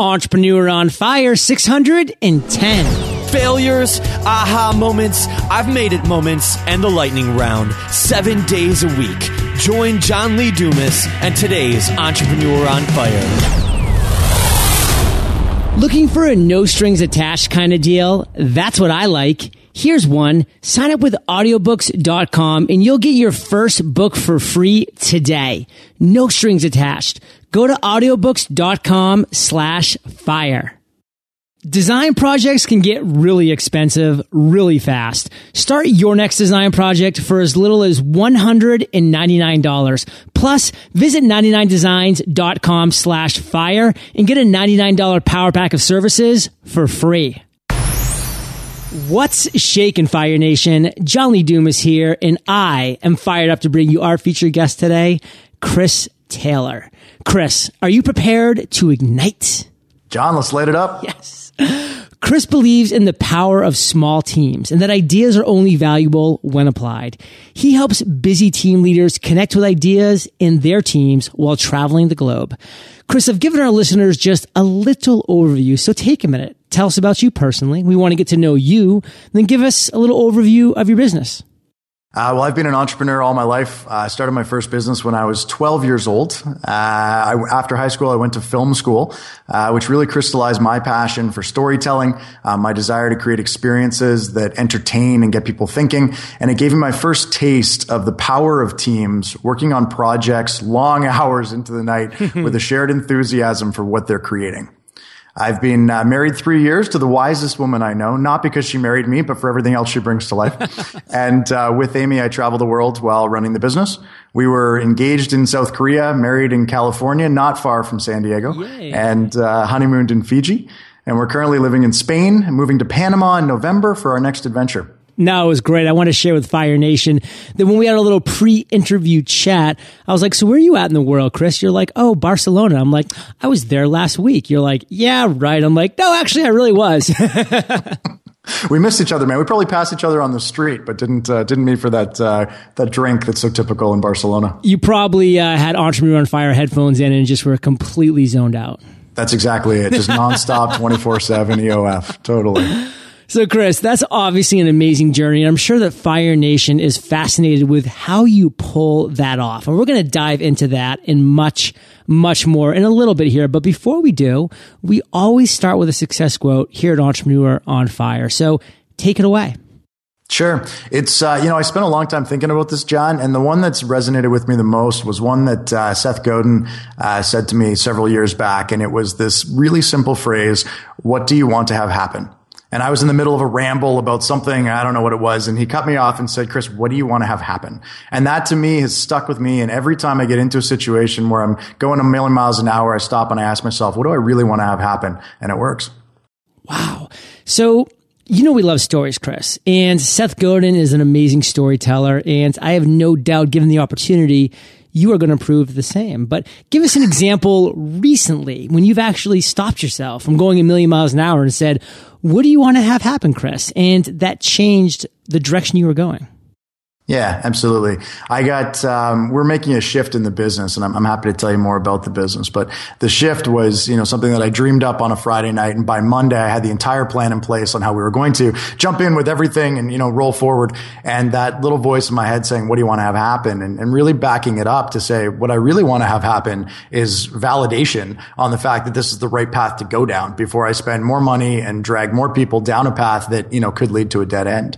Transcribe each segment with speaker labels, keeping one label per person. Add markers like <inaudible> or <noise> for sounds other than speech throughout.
Speaker 1: Entrepreneur on Fire 610.
Speaker 2: Failures, aha moments, I've made it moments, and the lightning round. Seven days a week. Join John Lee Dumas and today's Entrepreneur on Fire.
Speaker 1: Looking for a no strings attached kind of deal? That's what I like. Here's one. Sign up with audiobooks.com and you'll get your first book for free today. No strings attached. Go to audiobooks.com slash fire. Design projects can get really expensive really fast. Start your next design project for as little as $199. Plus, visit 99designs.com slash fire and get a $99 power pack of services for free. What's shaking, Fire Nation? John Lee Dumas here, and I am fired up to bring you our featured guest today, Chris Taylor. Chris, are you prepared to ignite?
Speaker 3: John, let's light it up.
Speaker 1: Yes. Chris believes in the power of small teams and that ideas are only valuable when applied. He helps busy team leaders connect with ideas in their teams while traveling the globe. Chris, I've given our listeners just a little overview, so take a minute. Tell us about you personally. We want to get to know you, then give us a little overview of your business.
Speaker 3: Uh, well, I've been an entrepreneur all my life. Uh, I started my first business when I was 12 years old. Uh, I, after high school, I went to film school, uh, which really crystallized my passion for storytelling, uh, my desire to create experiences that entertain and get people thinking. And it gave me my first taste of the power of teams working on projects long <laughs> hours into the night <laughs> with a shared enthusiasm for what they're creating. I've been uh, married three years to the wisest woman I know, not because she married me, but for everything else she brings to life. <laughs> and uh, with Amy, I traveled the world while running the business. We were engaged in South Korea, married in California, not far from San Diego, Yay. and uh, honeymooned in Fiji. And we're currently living in Spain and moving to Panama in November for our next adventure.
Speaker 1: No, it was great. I want to share with Fire Nation that when we had a little pre-interview chat, I was like, "So where are you at in the world, Chris?" You're like, "Oh, Barcelona." I'm like, "I was there last week." You're like, "Yeah, right." I'm like, "No, actually, I really was." <laughs>
Speaker 3: we missed each other, man. We probably passed each other on the street, but didn't uh, didn't meet for that uh, that drink that's so typical in Barcelona.
Speaker 1: You probably uh, had Entrepreneur on Fire headphones in and just were completely zoned out.
Speaker 3: That's exactly it. Just nonstop, <laughs> twenty four seven EOF. Totally.
Speaker 1: So, Chris, that's obviously an amazing journey. And I'm sure that Fire Nation is fascinated with how you pull that off. And we're going to dive into that in much, much more in a little bit here. But before we do, we always start with a success quote here at Entrepreneur on Fire. So take it away.
Speaker 3: Sure. It's, uh, you know, I spent a long time thinking about this, John, and the one that's resonated with me the most was one that uh, Seth Godin uh, said to me several years back. And it was this really simple phrase What do you want to have happen? And I was in the middle of a ramble about something, I don't know what it was. And he cut me off and said, Chris, what do you want to have happen? And that to me has stuck with me. And every time I get into a situation where I'm going a million miles an hour, I stop and I ask myself, what do I really want to have happen? And it works.
Speaker 1: Wow. So, you know, we love stories, Chris. And Seth Godin is an amazing storyteller. And I have no doubt, given the opportunity, you are going to prove the same. But give us an example recently when you've actually stopped yourself from going a million miles an hour and said, what do you want to have happen, Chris? And that changed the direction you were going.
Speaker 3: Yeah, absolutely. I got, um, we're making a shift in the business and I'm, I'm, happy to tell you more about the business, but the shift was, you know, something that I dreamed up on a Friday night. And by Monday, I had the entire plan in place on how we were going to jump in with everything and, you know, roll forward. And that little voice in my head saying, what do you want to have happen? And, and really backing it up to say, what I really want to have happen is validation on the fact that this is the right path to go down before I spend more money and drag more people down a path that, you know, could lead to a dead end.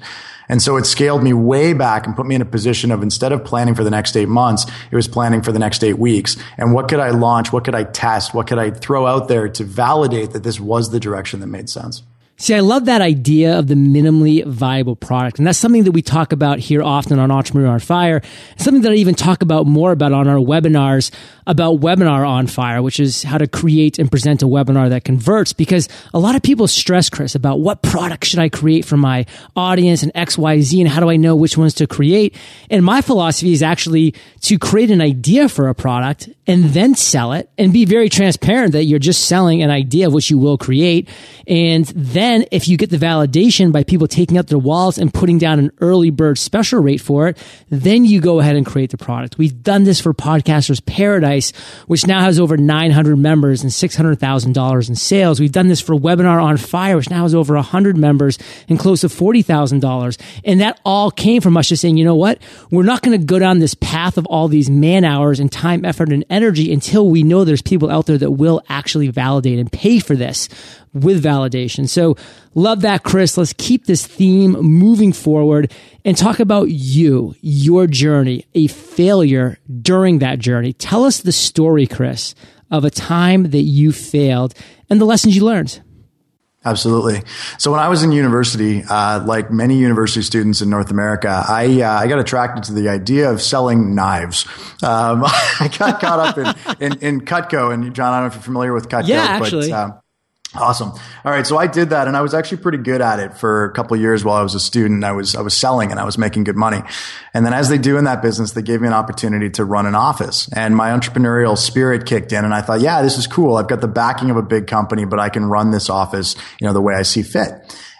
Speaker 3: And so it scaled me way back and put me in a position of instead of planning for the next eight months, it was planning for the next eight weeks. And what could I launch? What could I test? What could I throw out there to validate that this was the direction that made sense?
Speaker 1: See, I love that idea of the minimally viable product. And that's something that we talk about here often on Entrepreneur on Fire. Something that I even talk about more about on our webinars about Webinar on Fire, which is how to create and present a webinar that converts. Because a lot of people stress, Chris, about what product should I create for my audience and X, Y, Z, and how do I know which ones to create? And my philosophy is actually to create an idea for a product and then sell it and be very transparent that you're just selling an idea of which you will create. And then Then if you get the validation by people taking out their wallets and putting down an early bird special rate for it, then you go ahead and create the product. We've done this for Podcasters Paradise, which now has over 900 members and $600,000 in sales. We've done this for Webinar on Fire, which now has over 100 members and close to $40,000. And that all came from us just saying, you know what? We're not going to go down this path of all these man hours and time, effort, and energy until we know there's people out there that will actually validate and pay for this with validation. So love that, Chris. Let's keep this theme moving forward and talk about you, your journey, a failure during that journey. Tell us the story, Chris, of a time that you failed and the lessons you learned.
Speaker 3: Absolutely. So when I was in university, uh, like many university students in North America, I uh, I got attracted to the idea of selling knives. Um, <laughs> I got caught up in, in, in Cutco, and John, I don't know if you're familiar with Cutco,
Speaker 1: yeah, actually.
Speaker 3: but um, Awesome. All right. So I did that and I was actually pretty good at it for a couple years while I was a student. I was, I was selling and I was making good money. And then as they do in that business, they gave me an opportunity to run an office and my entrepreneurial spirit kicked in and I thought, yeah, this is cool. I've got the backing of a big company, but I can run this office, you know, the way I see fit.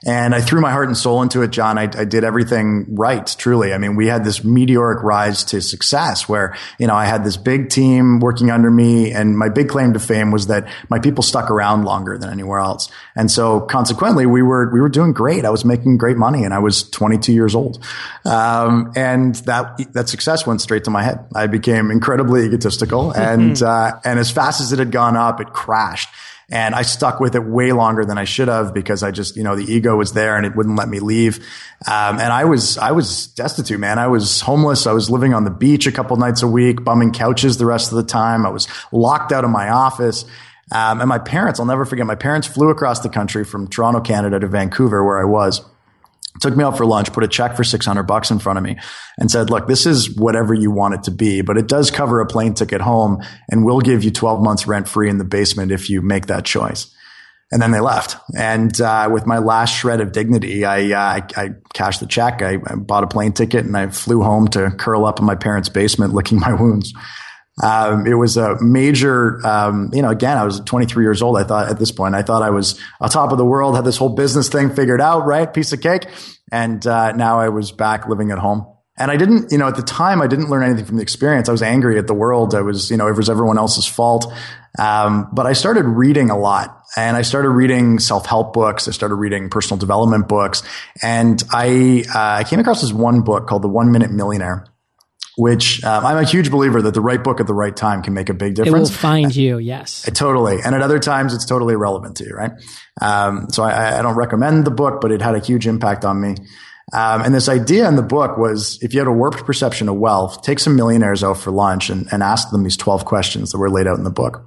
Speaker 3: And I threw my heart and soul into it, John. I, I, did everything right, truly. I mean, we had this meteoric rise to success where, you know, I had this big team working under me. And my big claim to fame was that my people stuck around longer than anywhere else. And so consequently, we were, we were doing great. I was making great money and I was 22 years old. Um, and that, that success went straight to my head. I became incredibly egotistical and, uh, and as fast as it had gone up, it crashed. And I stuck with it way longer than I should have because I just, you know, the ego was there and it wouldn't let me leave. Um, and I was, I was destitute, man. I was homeless. I was living on the beach a couple nights a week, bumming couches the rest of the time. I was locked out of my office. Um, and my parents, I'll never forget, my parents flew across the country from Toronto, Canada to Vancouver where I was took me out for lunch, put a check for 600 bucks in front of me and said, look, this is whatever you want it to be, but it does cover a plane ticket home and we'll give you 12 months rent free in the basement if you make that choice. And then they left. And uh, with my last shred of dignity, I, uh, I, I cashed the check. I, I, bought a plane ticket and I flew home to curl up in my parents' basement, licking my wounds. Um, it was a major, um, you know, again, I was 23 years old. I thought at this point, I thought I was on top of the world, had this whole business thing figured out, right? Piece of cake. And, uh, now I was back living at home. And I didn't, you know, at the time, I didn't learn anything from the experience. I was angry at the world. I was, you know, it was everyone else's fault. Um, but I started reading a lot and I started reading self-help books. I started reading personal development books and I, uh, I came across this one book called The One Minute Millionaire which um, I'm a huge believer that the right book at the right time can make a big difference.
Speaker 1: It will find you, yes.
Speaker 3: Uh, totally. And at other times, it's totally irrelevant to you, right? Um, so I, I, don't recommend the book, but it had a huge impact on me. Um, and this idea in the book was if you had a warped perception of wealth, take some millionaires out for lunch and, and ask them these 12 questions that were laid out in the book.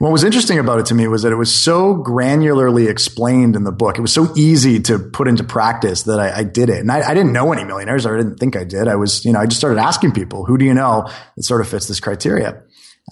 Speaker 3: What was interesting about it to me was that it was so granularly explained in the book. It was so easy to put into practice that I, I did it. And I, I, didn't know any millionaires. Or I didn't think I did. I was, you know, I just started asking people, who do you know that sort of fits this criteria?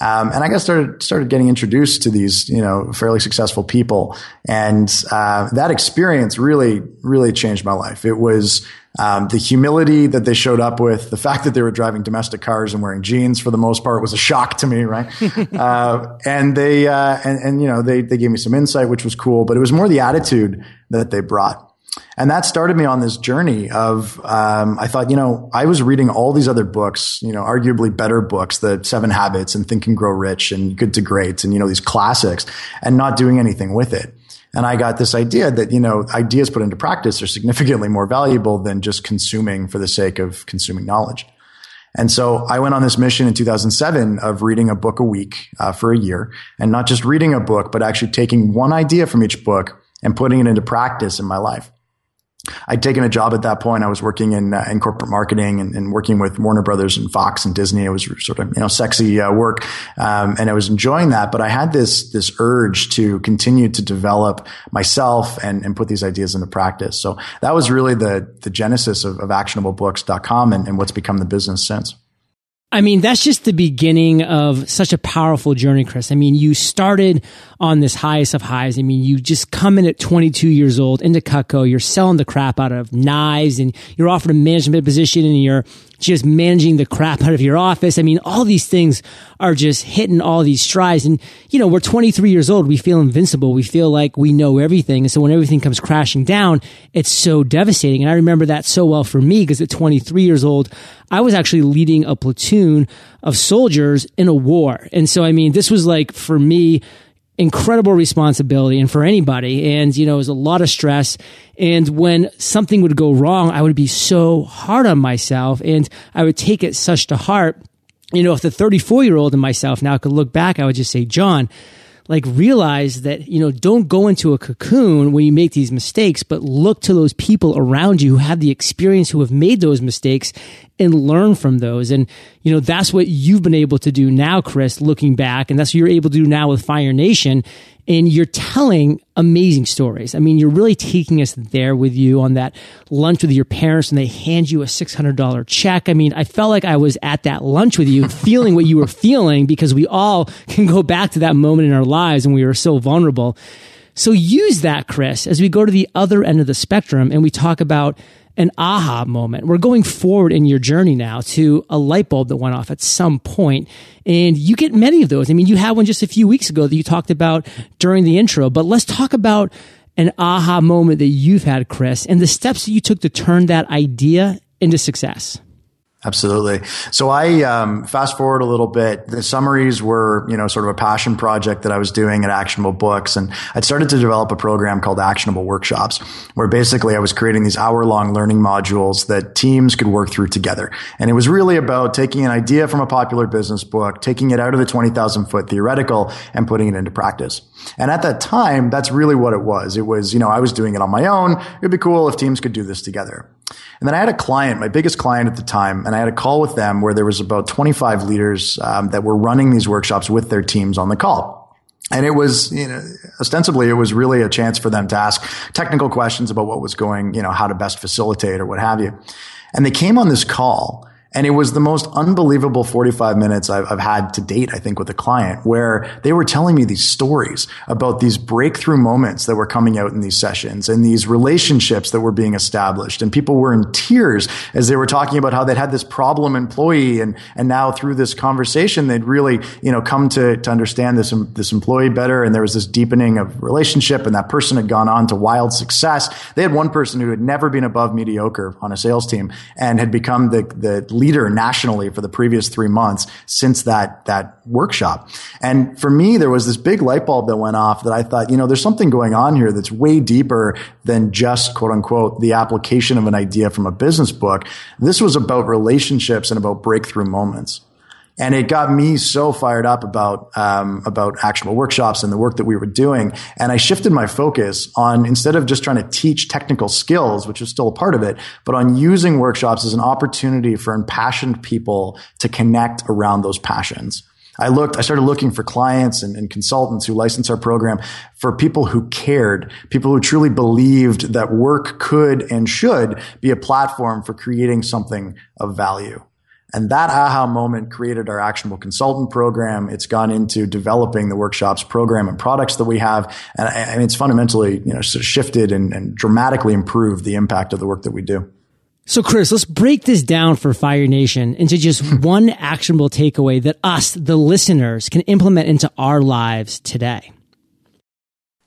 Speaker 3: Um, and I got started started getting introduced to these, you know, fairly successful people, and uh, that experience really, really changed my life. It was um, the humility that they showed up with, the fact that they were driving domestic cars and wearing jeans for the most part was a shock to me, right? <laughs> uh, and they uh, and, and you know they they gave me some insight, which was cool, but it was more the attitude that they brought. And that started me on this journey of, um, I thought, you know, I was reading all these other books, you know, arguably better books, the seven habits and think and grow rich and good to great and, you know, these classics and not doing anything with it. And I got this idea that, you know, ideas put into practice are significantly more valuable than just consuming for the sake of consuming knowledge. And so I went on this mission in 2007 of reading a book a week uh, for a year and not just reading a book, but actually taking one idea from each book and putting it into practice in my life. I'd taken a job at that point. I was working in uh, in corporate marketing and, and, working with Warner Brothers and Fox and Disney. It was sort of you know sexy uh, work, um, and I was enjoying that. But I had this this urge to continue to develop myself and, and put these ideas into practice. So that was really the the genesis of, of ActionableBooks.com and, and what's become the business since.
Speaker 1: I mean, that's just the beginning of such a powerful journey, Chris. I mean, you started on this highest of highs. I mean, you just come in at 22 years old into Cutco. You're selling the crap out of knives and you're offered a management position and you're just managing the crap out of your office. I mean, all these things are just hitting all these strides. And, you know, we're 23 years old. We feel invincible. We feel like we know everything. And so when everything comes crashing down, it's so devastating. And I remember that so well for me because at 23 years old, I was actually leading a platoon of soldiers in a war. And so, I mean, this was like for me, incredible responsibility and for anybody. And, you know, it was a lot of stress. And when something would go wrong, I would be so hard on myself and I would take it such to heart. You know, if the 34 year old in myself now could look back, I would just say, John, like realize that, you know, don't go into a cocoon when you make these mistakes, but look to those people around you who have the experience, who have made those mistakes and learn from those. And, you know, that's what you've been able to do now, Chris, looking back. And that's what you're able to do now with Fire Nation. And you're telling amazing stories. I mean, you're really taking us there with you on that lunch with your parents and they hand you a $600 check. I mean, I felt like I was at that lunch with you, <laughs> feeling what you were feeling because we all can go back to that moment in our lives when we were so vulnerable. So use that, Chris, as we go to the other end of the spectrum and we talk about an aha moment. We're going forward in your journey now to a light bulb that went off at some point. And you get many of those. I mean, you had one just a few weeks ago that you talked about during the intro, but let's talk about an aha moment that you've had, Chris, and the steps that you took to turn that idea into success.
Speaker 3: Absolutely. So I um, fast forward a little bit. The summaries were, you know, sort of a passion project that I was doing at Actionable Books, and I'd started to develop a program called Actionable Workshops, where basically I was creating these hour-long learning modules that teams could work through together. And it was really about taking an idea from a popular business book, taking it out of the twenty thousand foot theoretical, and putting it into practice. And at that time, that's really what it was. It was, you know, I was doing it on my own. It'd be cool if teams could do this together. And then I had a client, my biggest client at the time, and I had a call with them where there was about 25 leaders um, that were running these workshops with their teams on the call. And it was, you know, ostensibly, it was really a chance for them to ask technical questions about what was going, you know, how to best facilitate or what have you. And they came on this call and it was the most unbelievable 45 minutes I've, I've, had to date, I think, with a client where they were telling me these stories about these breakthrough moments that were coming out in these sessions and these relationships that were being established. And people were in tears as they were talking about how they'd had this problem employee and, and now through this conversation, they'd really, you know, come to, to understand this, this employee better. And there was this deepening of relationship and that person had gone on to wild success. They had one person who had never been above mediocre on a sales team and had become the, the leader nationally for the previous three months since that, that workshop. And for me, there was this big light bulb that went off that I thought, you know, there's something going on here that's way deeper than just quote unquote the application of an idea from a business book. This was about relationships and about breakthrough moments. And it got me so fired up about, um, about actionable workshops and the work that we were doing. And I shifted my focus on instead of just trying to teach technical skills, which is still a part of it, but on using workshops as an opportunity for impassioned people to connect around those passions. I looked, I started looking for clients and, and, consultants who license our program for people who cared, people who truly believed that work could and should be a platform for creating something of value. And that aha moment created our actionable consultant program. It's gone into developing the workshops program and products that we have. And, and it's fundamentally, you know, sort of shifted and, and dramatically improved the impact of the work that we do.
Speaker 1: So, Chris, let's break this down for Fire Nation into just <laughs> one actionable takeaway that us, the listeners, can implement into our lives today.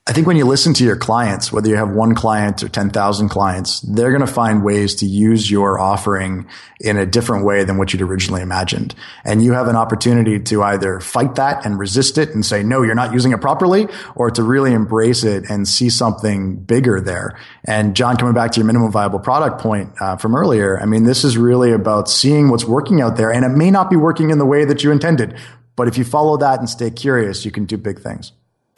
Speaker 3: I think when you listen to your clients, whether you have one client or 10,000 clients, they're going to find ways to use your offering in a different way than what you'd originally imagined. And you have an opportunity to either fight that and resist it and say, no, you're not using it properly, or to really embrace it and see something bigger there. And John, coming back to your minimum viable product point uh, from earlier, I mean, this is really about seeing what's working out there and it may not be working in the way that you intended. But if you follow that and stay curious, you can do big things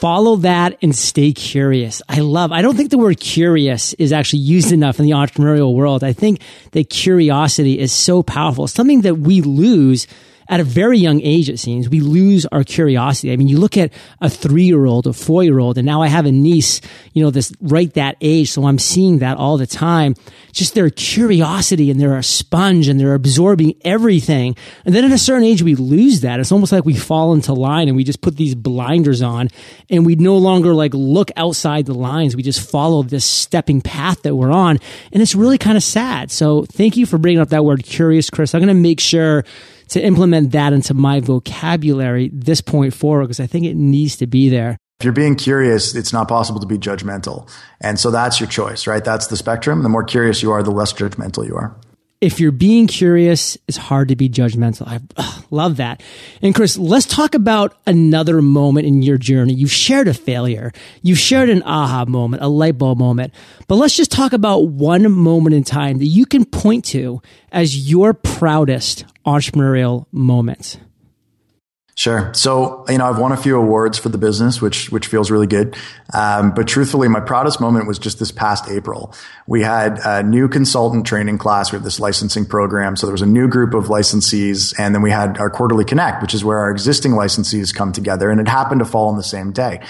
Speaker 1: follow that and stay curious. I love, I don't think the word curious is actually used enough in the entrepreneurial world. I think that curiosity is so powerful, something that we lose at a very young age, it seems, we lose our curiosity. I mean, you look at a three year old, a four year old, and now I have a niece, you know, this right that age. So I'm seeing that all the time. Just their curiosity and they're a sponge and they're absorbing everything. And then at a certain age, we lose that. It's almost like we fall into line and we just put these blinders on and we no longer like look outside the lines. We just follow this stepping path that we're on. And it's really kind of sad. So thank you for bringing up that word curious, Chris. I'm going to make sure to implement that into my vocabulary this point forward because I think it needs to be there.
Speaker 3: If you're being curious, it's not possible to be judgmental. And so that's your choice, right? That's the spectrum. The more curious you are, the less judgmental you are
Speaker 1: if you're being curious, it's hard to be judgmental. I ugh, love that. And Chris, let's talk about another moment in your journey. You've shared a failure. You've shared an aha moment, a light bulb moment. But let's just talk about one moment in time that you can point to as your proudest entrepreneurial moment.
Speaker 3: Sure. So, you know, I've won a few awards for the business, which, which feels really good. Um, but truthfully, my proudest moment was just this past April. We had a new consultant training class. We have this licensing program. So there was a new group of licensees. And then we had our quarterly connect, which is where our existing licensees come together. And it happened to fall on the same day.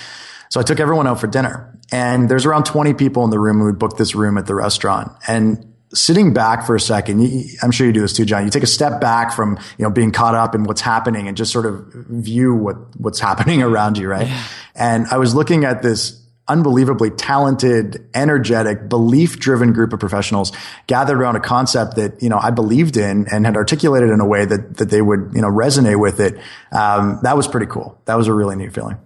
Speaker 3: So I took everyone out for dinner and there's around 20 people in the room who had booked this room at the restaurant. And sitting back for a second, you, I'm sure you do this too, John. You take a step back from, you know, being caught up in what's happening and just sort of view what, what's <laughs> happening around you, right? Yeah. And I was looking at this unbelievably talented, energetic, belief driven group of professionals gathered around a concept that, you know, I believed in and had articulated in a way that, that they would, you know, resonate with it. Um, that was pretty cool. That was a really neat feeling.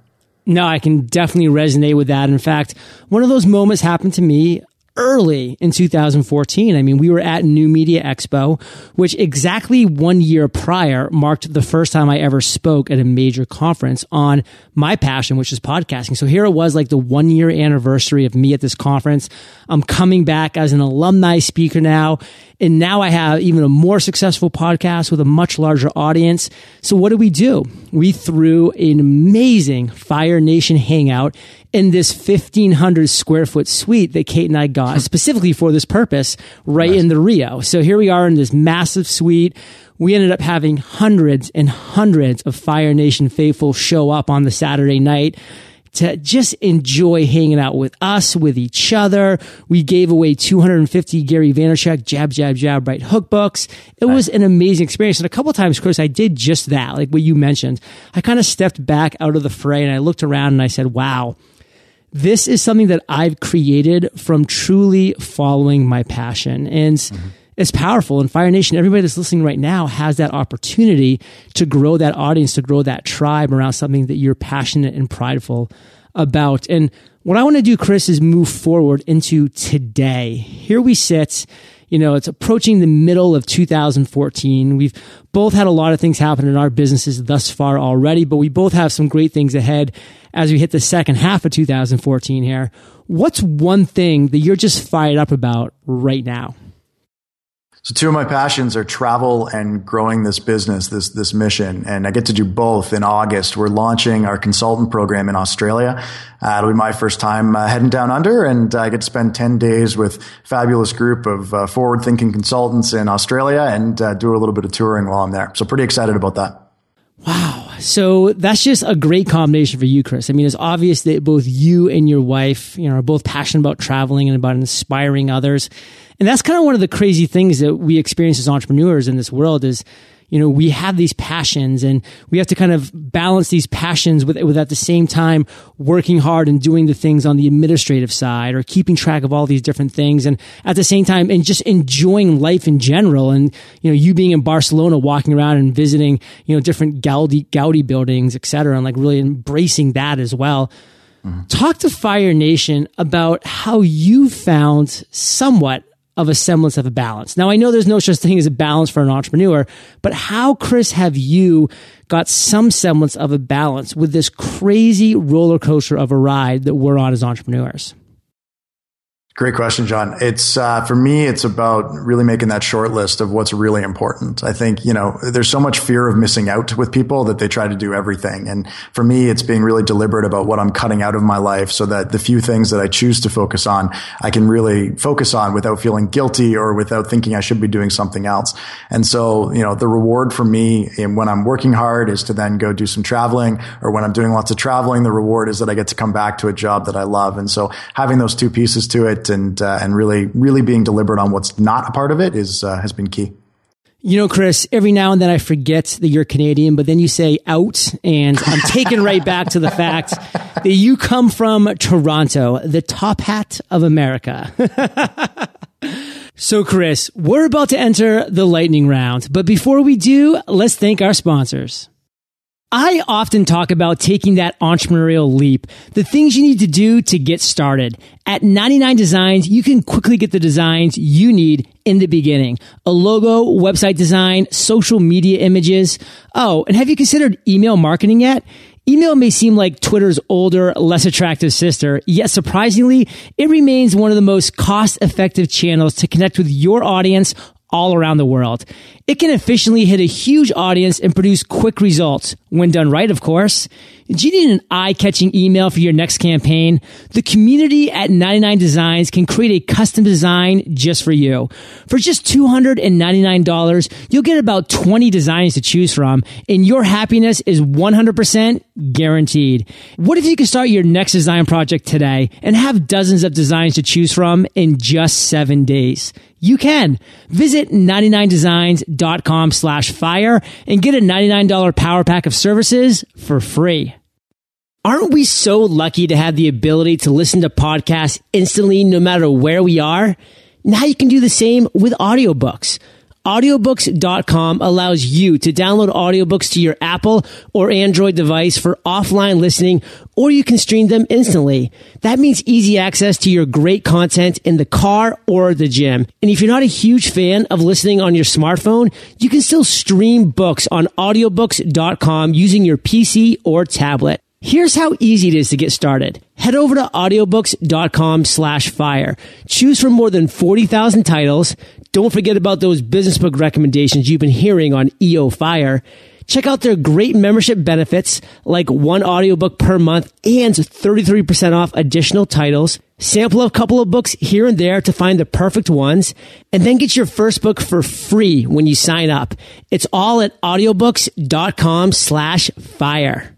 Speaker 1: No, I can definitely resonate with that. In fact, one of those moments happened to me early in 2014. I mean, we were at New Media Expo, which exactly one year prior marked the first time I ever spoke at a major conference on my passion, which is podcasting. So here it was like the one year anniversary of me at this conference. I'm coming back as an alumni speaker now. And now I have even a more successful podcast with a much larger audience. So what did we do? We threw an amazing Fire Nation hangout in this 1500 square foot suite that Kate and I got hmm. specifically for this purpose right nice. in the Rio. So here we are in this massive suite. We ended up having hundreds and hundreds of Fire Nation faithful show up on the Saturday night to just enjoy hanging out with us, with each other. We gave away 250 Gary Vaynerchuk jab, jab, jab, right hook books. It right. was an amazing experience. And a couple times, Chris, I did just that, like what you mentioned. I kind of stepped back out of the fray and I looked around and I said, wow, this is something that I've created from truly following my passion. And mm-hmm it's powerful. And Fire Nation, everybody that's listening right now has that opportunity to grow that audience, to grow that tribe around something that you're passionate and prideful about. And what I want to do, Chris, is move forward into today. Here we sit. You know, it's approaching the middle of 2014. We've both had a lot of things happen in our businesses thus far already, but we both have some great things ahead as we hit the second half of 2014 here. What's one thing that you're just fired up about right now?
Speaker 3: So two of my passions are travel and growing this business, this this mission, and I get to do both in August. We're launching our consultant program in Australia. Uh, it'll be my first time uh, heading down under, and I get to spend ten days with fabulous group of uh, forward thinking consultants in Australia and uh, do a little bit of touring while I'm there. So pretty excited about that.
Speaker 1: Wow. So that's just a great combination for you, Chris. I mean, it's obvious that both you and your wife, you know, are both passionate about traveling and about inspiring others. And that's kind of one of the crazy things that we experience as entrepreneurs in this world is, you know, we have these passions and we have to kind of balance these passions with, with at the same time working hard and doing the things on the administrative side or keeping track of all these different things. And at the same time, and just enjoying life in general. And, you know, you being in Barcelona, walking around and visiting, you know, different Gaudi, Gaudi buildings, et cetera, and like really embracing that as well. Mm-hmm. Talk to Fire Nation about how you found somewhat of a semblance of a balance. Now, I know there's no such thing as a balance for an entrepreneur, but how, Chris, have you got some semblance of a balance with this crazy roller coaster of a ride that we're on as entrepreneurs?
Speaker 3: Great question, John. It's uh, for me. It's about really making that short list of what's really important. I think you know there's so much fear of missing out with people that they try to do everything. And for me, it's being really deliberate about what I'm cutting out of my life, so that the few things that I choose to focus on, I can really focus on without feeling guilty or without thinking I should be doing something else. And so you know the reward for me when I'm working hard is to then go do some traveling, or when I'm doing lots of traveling, the reward is that I get to come back to a job that I love. And so having those two pieces to it and uh, and really really being deliberate on what's not a part of it is uh, has been key.
Speaker 1: You know, Chris, every now and then I forget that you're Canadian, but then you say out, and I'm taken right back to the fact that you come from Toronto, the top hat of America. <laughs> so, Chris, we're about to enter the lightning round, but before we do, let's thank our sponsors. I often talk about taking that entrepreneurial leap, the things you need to do to get started. At 99 Designs, you can quickly get the designs you need in the beginning. A logo, website design, social media images. Oh, and have you considered email marketing yet? Email may seem like Twitter's older, less attractive sister, yet surprisingly, it remains one of the most cost effective channels to connect with your audience all around the world. It can efficiently hit a huge audience and produce quick results when done right, of course. Do you need an eye-catching email for your next campaign? The community at 99 Designs can create a custom design just for you. For just $299, you'll get about 20 designs to choose from, and your happiness is 100% guaranteed. What if you could start your next design project today and have dozens of designs to choose from in just seven days? You can. Visit 99designs.com slash fire and get a $99 power pack of services for free. Aren't we so lucky to have the ability to listen to podcasts instantly no matter where we are? Now you can do the same with audiobooks. Audiobooks.com allows you to download audiobooks to your Apple or Android device for offline listening, or you can stream them instantly. That means easy access to your great content in the car or the gym. And if you're not a huge fan of listening on your smartphone, you can still stream books on audiobooks.com using your PC or tablet. Here's how easy it is to get started. Head over to audiobooks.com slash fire. Choose from more than 40,000 titles. Don't forget about those business book recommendations you've been hearing on EO Fire. Check out their great membership benefits like one audiobook per month and 33% off additional titles. Sample a couple of books here and there to find the perfect ones and then get your first book for free when you sign up. It's all at audiobooks.com slash fire.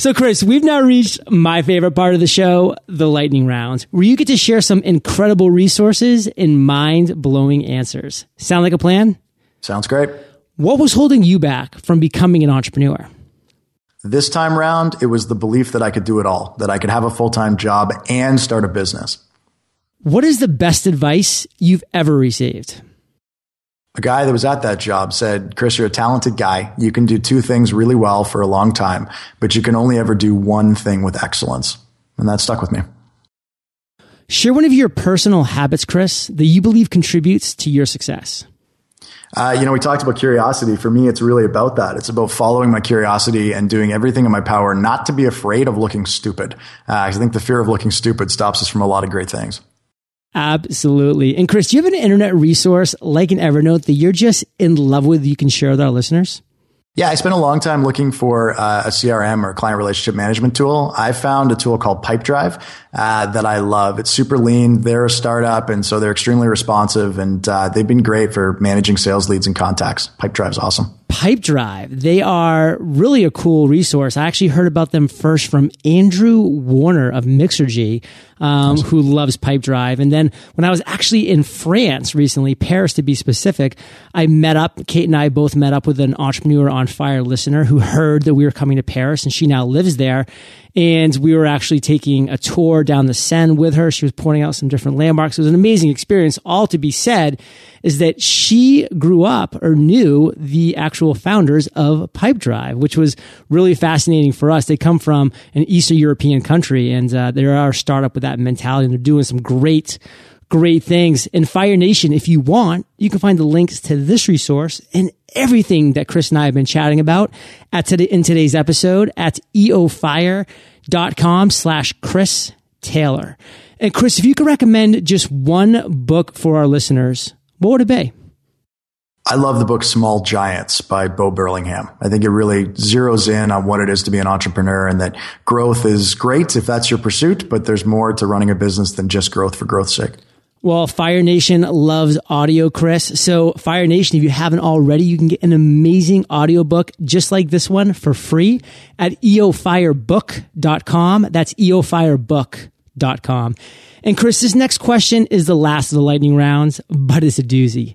Speaker 1: So, Chris, we've now reached my favorite part of the show, the lightning round, where you get to share some incredible resources and mind blowing answers. Sound like a plan?
Speaker 3: Sounds great.
Speaker 1: What was holding you back from becoming an entrepreneur?
Speaker 3: This time round, it was the belief that I could do it all, that I could have a full time job and start a business.
Speaker 1: What is the best advice you've ever received?
Speaker 3: A guy that was at that job said, Chris, you're a talented guy. You can do two things really well for a long time, but you can only ever do one thing with excellence. And that stuck with me.
Speaker 1: Share one of your personal habits, Chris, that you believe contributes to your success.
Speaker 3: Uh, you know, we talked about curiosity. For me, it's really about that. It's about following my curiosity and doing everything in my power not to be afraid of looking stupid. Uh, I think the fear of looking stupid stops us from a lot of great things.
Speaker 1: Absolutely. And Chris, do you have an internet resource like an Evernote that you're just in love with you can share with our listeners?
Speaker 3: Yeah, I spent a long time looking for uh, a CRM or client relationship management tool. I found a tool called Pipedrive uh, that I love. It's super lean. They're a startup, and so they're extremely responsive, and uh, they've been great for managing sales leads and contacts. Pipedrive's awesome.
Speaker 1: Pipedrive. They are really a cool resource. I actually heard about them first from Andrew Warner of Mixergy, um, who loves Pipedrive. And then when I was actually in France recently, Paris to be specific, I met up, Kate and I both met up with an entrepreneur on fire listener who heard that we were coming to Paris and she now lives there. And we were actually taking a tour down the Seine with her. She was pointing out some different landmarks. It was an amazing experience. All to be said is that she grew up or knew the actual founders of Pipedrive, which was really fascinating for us. They come from an Eastern European country and uh, they are a startup with that mentality and they're doing some great great things. In Fire Nation, if you want, you can find the links to this resource and everything that Chris and I have been chatting about at today, in today's episode at eofire.com slash Chris Taylor. And Chris, if you could recommend just one book for our listeners, what would it be?
Speaker 3: I love the book Small Giants by Bo Burlingham. I think it really zeroes in on what it is to be an entrepreneur and that growth is great if that's your pursuit, but there's more to running a business than just growth for growth's sake.
Speaker 1: Well, Fire Nation loves audio, Chris. So Fire Nation, if you haven't already, you can get an amazing audiobook just like this one for free at eofirebook.com. That's eofirebook.com. And Chris, this next question is the last of the lightning rounds, but it's a doozy.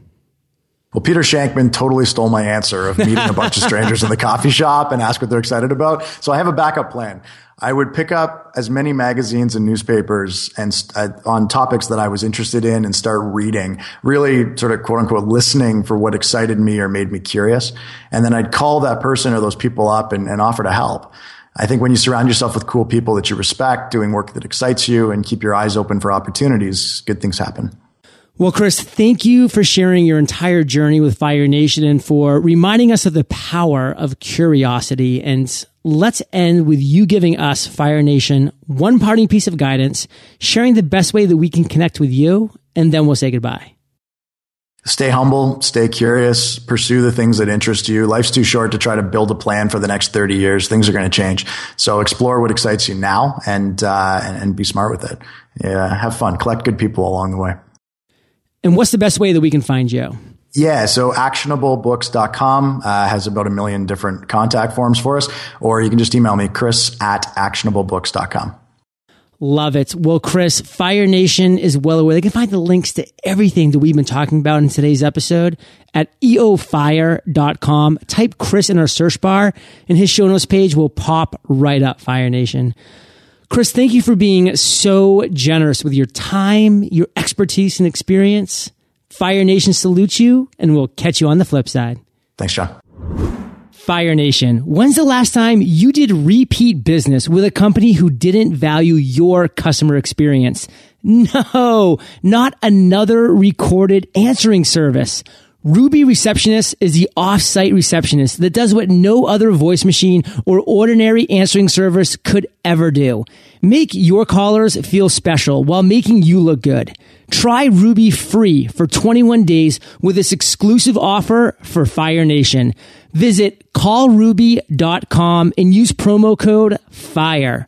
Speaker 3: Well, Peter Shankman totally stole my answer of meeting a bunch of strangers in the coffee shop and ask what they're excited about. So I have a backup plan. I would pick up as many magazines and newspapers and uh, on topics that I was interested in and start reading, really sort of quote unquote listening for what excited me or made me curious. And then I'd call that person or those people up and, and offer to help. I think when you surround yourself with cool people that you respect, doing work that excites you and keep your eyes open for opportunities, good things happen.
Speaker 1: Well, Chris, thank you for sharing your entire journey with Fire Nation and for reminding us of the power of curiosity. And let's end with you giving us, Fire Nation, one parting piece of guidance, sharing the best way that we can connect with you, and then we'll say goodbye.
Speaker 3: Stay humble, stay curious, pursue the things that interest you. Life's too short to try to build a plan for the next 30 years. Things are going to change. So explore what excites you now and, uh, and, and be smart with it. Yeah, have fun. Collect good people along the way.
Speaker 1: And what's the best way that we can find you?
Speaker 3: Yeah, so actionablebooks.com uh, has about a million different contact forms for us, or you can just email me, chris at actionablebooks.com.
Speaker 1: Love it. Well, Chris, Fire Nation is well aware. They can find the links to everything that we've been talking about in today's episode at eofire.com. Type Chris in our search bar, and his show notes page will pop right up, Fire Nation. Chris, thank you for being so generous with your time, your expertise, and experience. Fire Nation salutes you, and we'll catch you on the flip side.
Speaker 3: Thanks, John.
Speaker 1: Fire Nation, when's the last time you did repeat business with a company who didn't value your customer experience? <laughs> No, not another recorded answering service. Ruby Receptionist is the off-site receptionist that does what no other voice machine or ordinary answering service could ever do. Make your callers feel special while making you look good. Try Ruby free for 21 days with this exclusive offer for Fire Nation. Visit callruby.com and use promo code FIRE.